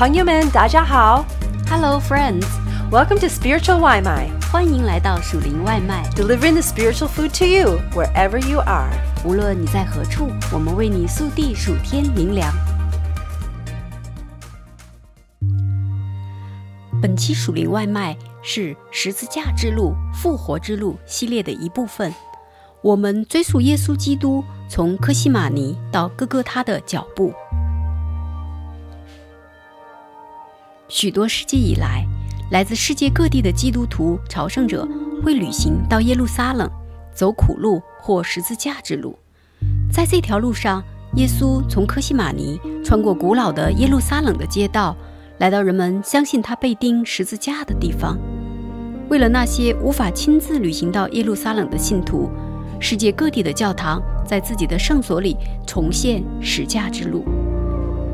朋友们，大家好。Hello, friends！Welcome to Spiritual 外卖欢迎来到属灵外卖。delivering the spiritual food to you wherever you are. 无论你在何处，我们为你速递数天灵粮。本期属灵外卖是十字架之路、复活之路系列的一部分。我们追溯耶稣基督从科西玛尼到哥哥他的脚步。许多世纪以来，来自世界各地的基督徒朝圣者会旅行到耶路撒冷，走苦路或十字架之路。在这条路上，耶稣从科西玛尼穿过古老的耶路撒冷的街道，来到人们相信他被钉十字架的地方。为了那些无法亲自旅行到耶路撒冷的信徒，世界各地的教堂在自己的圣所里重现十架之路，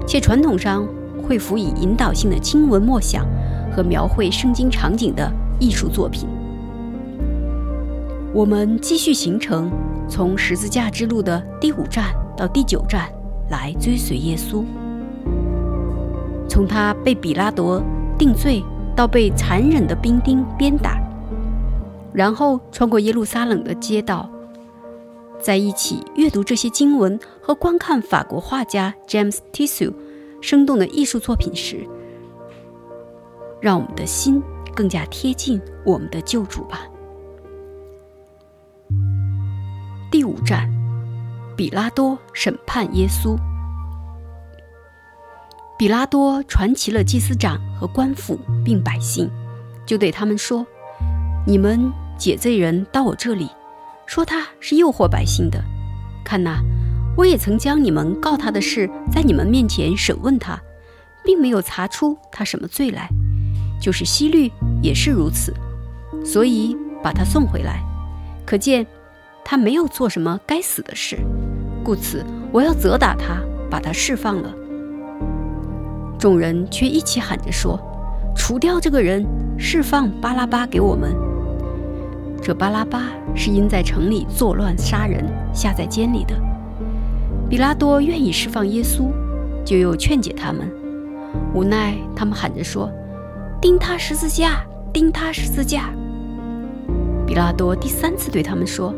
且传统上会辅以引导性的经文默想和描绘圣经场景的艺术作品。我们继续行程，从十字架之路的第五站到第九站来追随耶稣，从他被比拉多定罪到被残忍的兵丁鞭打，然后穿过耶路撒冷的街道，在一起阅读这些经文和观看法国画家 James Tissot 生动的艺术作品时，让我们的心更加贴近我们的救主吧。第五站，比拉多审判耶稣。比拉多传齐了祭司长和官府，并百姓，就对他们说：“你们解罪人到我这里，说他是诱惑百姓的。看哪，我也曾将你们告他的事在你们面前审问他，并没有查出他什么罪来。就是西律也是如此，所以把他送回来。可见他没有做什么该死的事，故此我要责打他，把他释放了。”众人却一起喊着说：“除掉这个人，释放巴拉巴给我们。”这巴拉巴是因在城里作乱杀人，下在监里的。比拉多愿意释放耶稣，就又劝解他们。无奈他们喊着说：“钉他十字架，钉他十字架！”比拉多第三次对他们说：“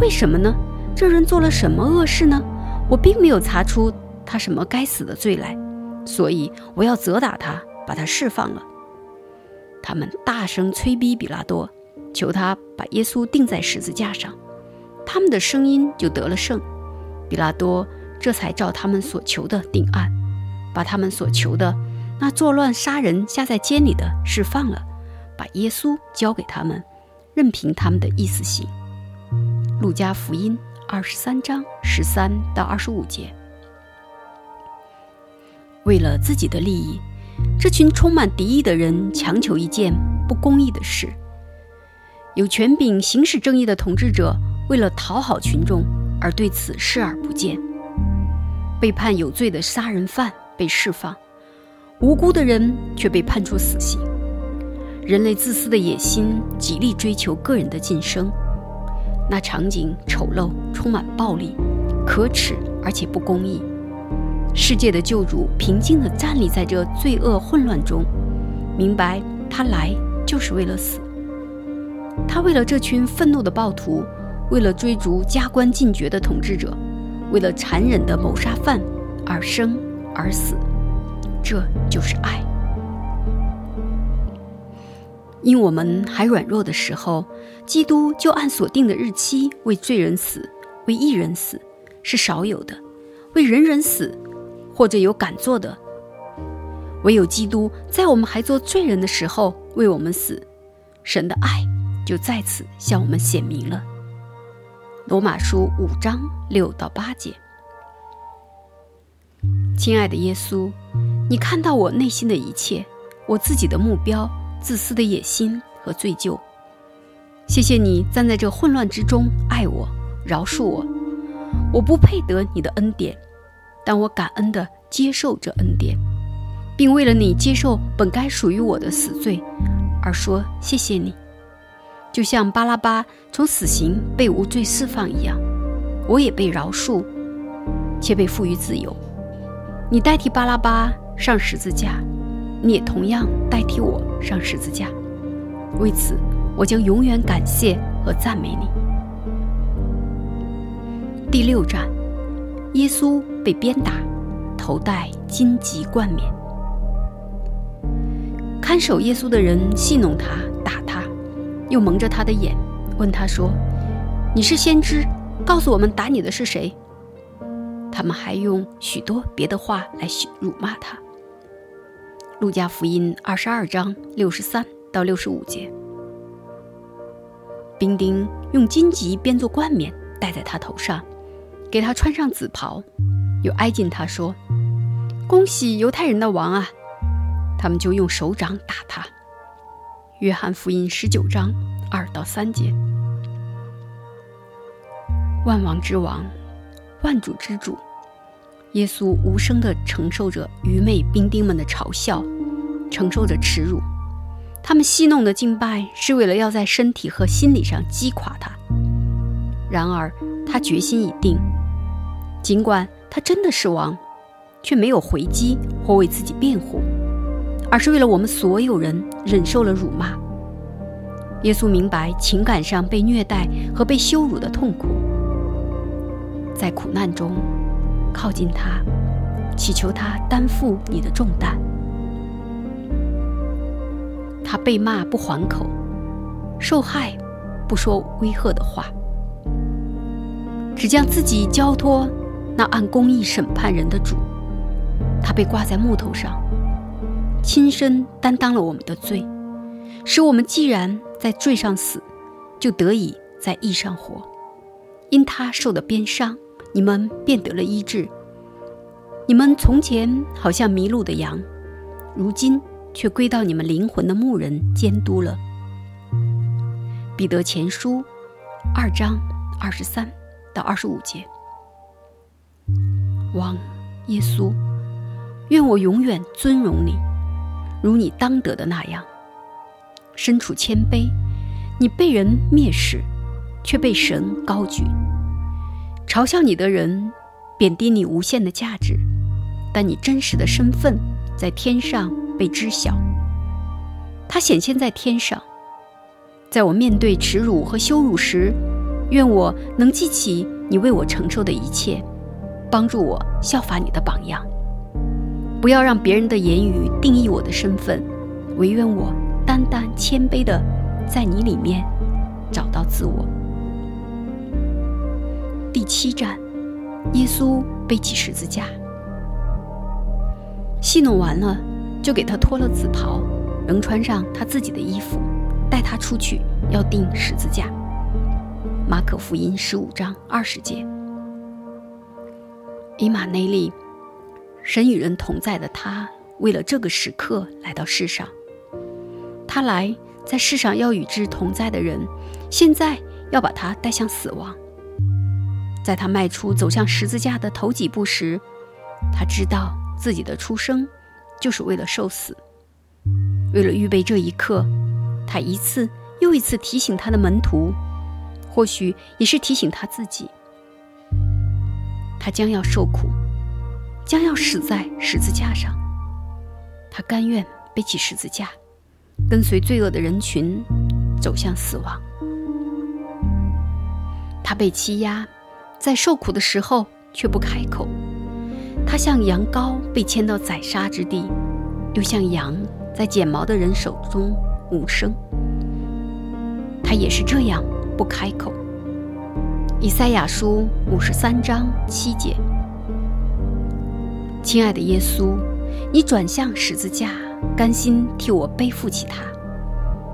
为什么呢？这人做了什么恶事呢？我并没有查出他什么该死的罪来。”所以我要责打他，把他释放了。他们大声催逼比拉多，求他把耶稣钉在十字架上。他们的声音就得了胜，比拉多这才照他们所求的定案，把他们所求的那作乱杀人、下在监里的释放了，把耶稣交给他们，任凭他们的意思行。路加福音二十三章十三到二十五节。为了自己的利益，这群充满敌意的人强求一件不公义的事。有权柄行使正义的统治者为了讨好群众而对此视而不见。被判有罪的杀人犯被释放，无辜的人却被判处死刑。人类自私的野心极力追求个人的晋升，那场景丑陋，充满暴力，可耻而且不公义。世界的救主平静地站立在这罪恶混乱中，明白他来就是为了死。他为了这群愤怒的暴徒，为了追逐加官进爵的统治者，为了残忍的谋杀犯而生而死，这就是爱。因我们还软弱的时候，基督就按所定的日期为罪人死，为义人死是少有的，为人人死。或者有敢做的，唯有基督在我们还做罪人的时候为我们死，神的爱就在此向我们显明了。罗马书五章六到八节。亲爱的耶稣，你看到我内心的一切，我自己的目标、自私的野心和罪疚。谢谢你站在这混乱之中爱我、饶恕我，我不配得你的恩典。但我感恩地接受这恩典，并为了你接受本该属于我的死罪，而说谢谢你。就像巴拉巴从死刑被无罪释放一样，我也被饶恕，且被赋予自由。你代替巴拉巴上十字架，你也同样代替我上十字架。为此，我将永远感谢和赞美你。第六站，耶稣被鞭打，头戴荆棘冠冕。看守耶稣的人戏弄他，打，又蒙着他的眼，问他说：“你是先知，告诉我们打你的是谁？”他们还用许多别的话来辱骂他。路加福音二十二章六十三到六十五节。兵丁用荆棘编作冠冕戴在他头上。给他穿上紫袍，又挨近他说：“恭喜犹太人的王啊！”他们就用手掌打他。约翰福音十九章二到三节。万王之王，万主之主，耶稣无声地承受着愚昧兵丁们的嘲笑，承受着耻辱。他们戏弄的敬拜是为了要在身体和心理上击垮他。然而他决心已定。尽管他真的是王，却没有回击或为自己辩护，而是为了我们所有人忍受了辱骂。耶稣明白情感上被虐待和被羞辱的痛苦，在苦难中靠近他，祈求他担负你的重担。他被骂不还口，受害不说威吓的话，只将自己交托。那按公义审判人的主，他被挂在木头上，亲身担当了我们的罪，使我们既然在罪上死，就得以在义上活。因他受的鞭伤，你们便得了医治。你们从前好像迷路的羊，如今却归到你们灵魂的牧人监督了。彼得前书二章二十三到二十五节。王耶稣，愿我永远尊荣你，如你当得的那样。身处谦卑，你被人蔑视，却被神高举。嘲笑你的人，贬低你无限的价值，但你真实的身份在天上被知晓。他显现在天上，在我面对耻辱和羞辱时，愿我能记起你为我承受的一切。帮助我效法你的榜样，不要让别人的言语定义我的身份，唯愿我单单谦卑的在你里面找到自我。第七站，耶稣背起十字架，戏弄完了，就给他脱了紫袍，仍穿上他自己的衣服，带他出去要钉十字架。马可福音十五章二十节。以马内利，神与人同在的他，为了这个时刻来到世上。他来在世上要与之同在的人，现在要把他带向死亡。在他迈出走向十字架的头几步时，他知道自己的出生就是为了受死。为了预备这一刻，他一次又一次提醒他的门徒，或许也是提醒他自己。他将要受苦，将要死在十字架上。他甘愿背起十字架，跟随罪恶的人群走向死亡。他被欺压，在受苦的时候却不开口。他像羊羔被牵到宰杀之地，又像羊在剪毛的人手中无声。他也是这样不开口。以赛亚书五十三章七节，亲爱的耶稣，你转向十字架，甘心替我背负起它。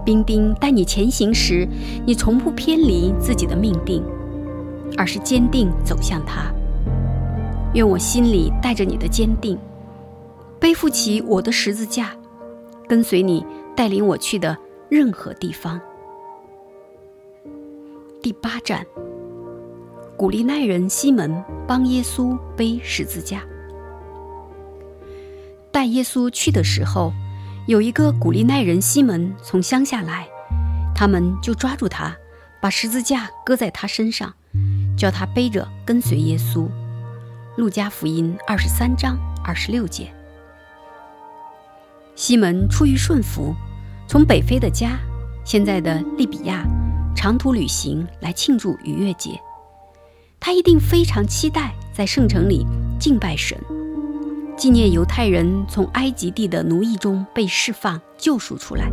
兵丁带你前行时，你从不偏离自己的命定，而是坚定走向他。愿我心里带着你的坚定，背负起我的十字架，跟随你带领我去的任何地方。第八站。古利奈人西门帮耶稣背十字架，带耶稣去的时候，有一个古利奈人西门从乡下来，他们就抓住他，把十字架搁在他身上，叫他背着跟随耶稣。路加福音二十三章二十六节。西门出于顺服，从北非的家，现在的利比亚，长途旅行来庆祝逾越节。他一定非常期待在圣城里敬拜神，纪念犹太人从埃及地的奴役中被释放、救赎出来。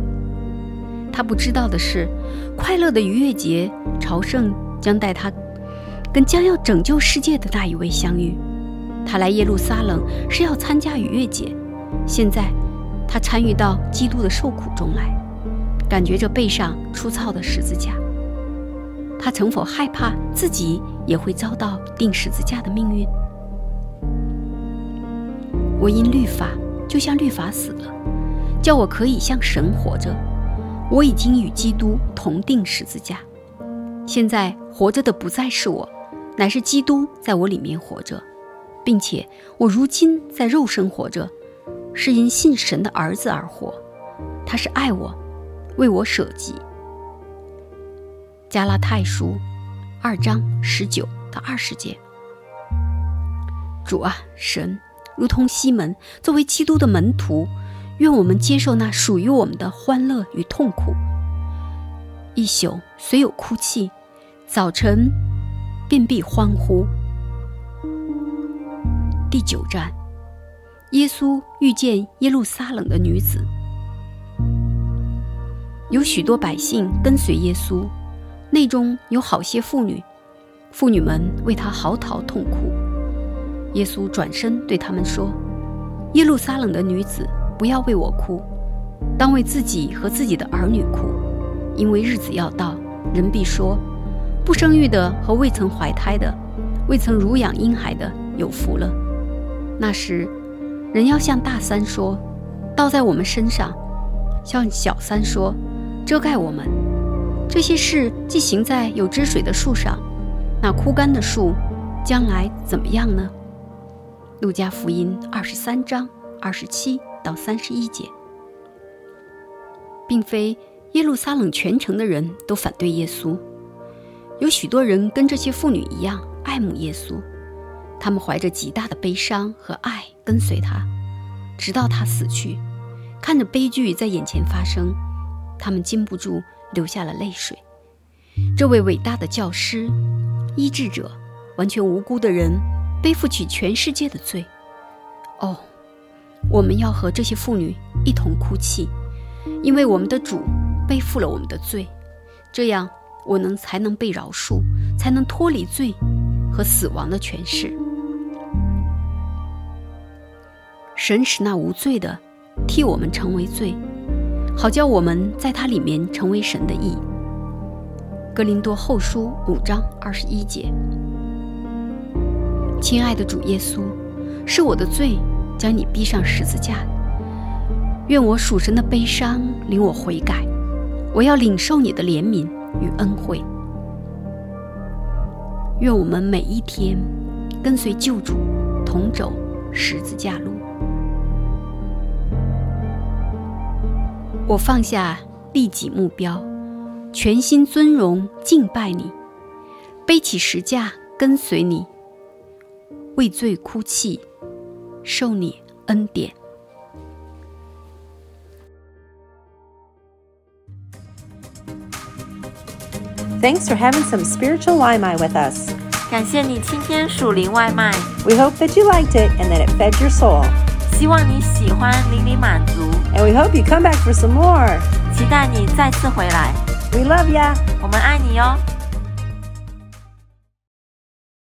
他不知道的是，快乐的逾越节朝圣将带他跟将要拯救世界的那一位相遇。他来耶路撒冷是要参加逾越节，现在他参与到基督的受苦中来，感觉着背上粗糙的十字架。他曾否害怕自己也会遭到钉十字架的命运？我因律法就像律法死了，叫我可以像神活着。我已经与基督同定十字架，现在活着的不再是我，乃是基督在我里面活着，并且我如今在肉身活着，是因信神的儿子而活。他是爱我，为我舍己。加拉太书二章十九到二十节。主啊，神，如同西门作为基督的门徒，愿我们接受那属于我们的欢乐与痛苦。一宿虽有哭泣，早晨便必欢呼。第九站，耶稣遇见耶路撒冷的女子，有许多百姓跟随耶稣。内中有好些妇女，妇女们为他嚎啕痛哭。耶稣转身对他们说：“耶路撒冷的女子，不要为我哭，当为自己和自己的儿女哭，因为日子要到，人必说：不生育的和未曾怀胎的，未曾乳养婴孩的，有福了。那时，人要向大三说：倒在我们身上；向小三说：遮盖我们。”这些事既行在有汁水的树上，那枯干的树将来怎么样呢？路加福音二十三章二十七到三十一节，并非耶路撒冷全城的人都反对耶稣，有许多人跟这些妇女一样爱慕耶稣，他们怀着极大的悲伤和爱跟随他，直到他死去，看着悲剧在眼前发生，他们禁不住。流下了泪水。这位伟大的教师、医治者，完全无辜的人，背负起全世界的罪。哦，我们要和这些妇女一同哭泣，因为我们的主背负了我们的罪，这样我能才能被饶恕，才能脱离罪和死亡的权势。神使那无罪的替我们成为罪。好叫我们在它里面成为神的义。格林多后书五章二十一节。亲爱的主耶稣，是我的罪将你逼上十字架。愿我属神的悲伤领我悔改，我要领受你的怜悯与恩惠。愿我们每一天跟随救主同走十字架路。我放下利己目标，全心尊荣敬拜你，背起石架跟随你，为罪哭泣，受你恩典。Thanks for having some spiritual Waimai with us. 感谢你今天属灵外卖。We hope that you liked it and that it fed your soul. 希望你喜欢，令你满足。And we hope you come back for some more. 期待你再次回来。We love ya. 我们爱你哟。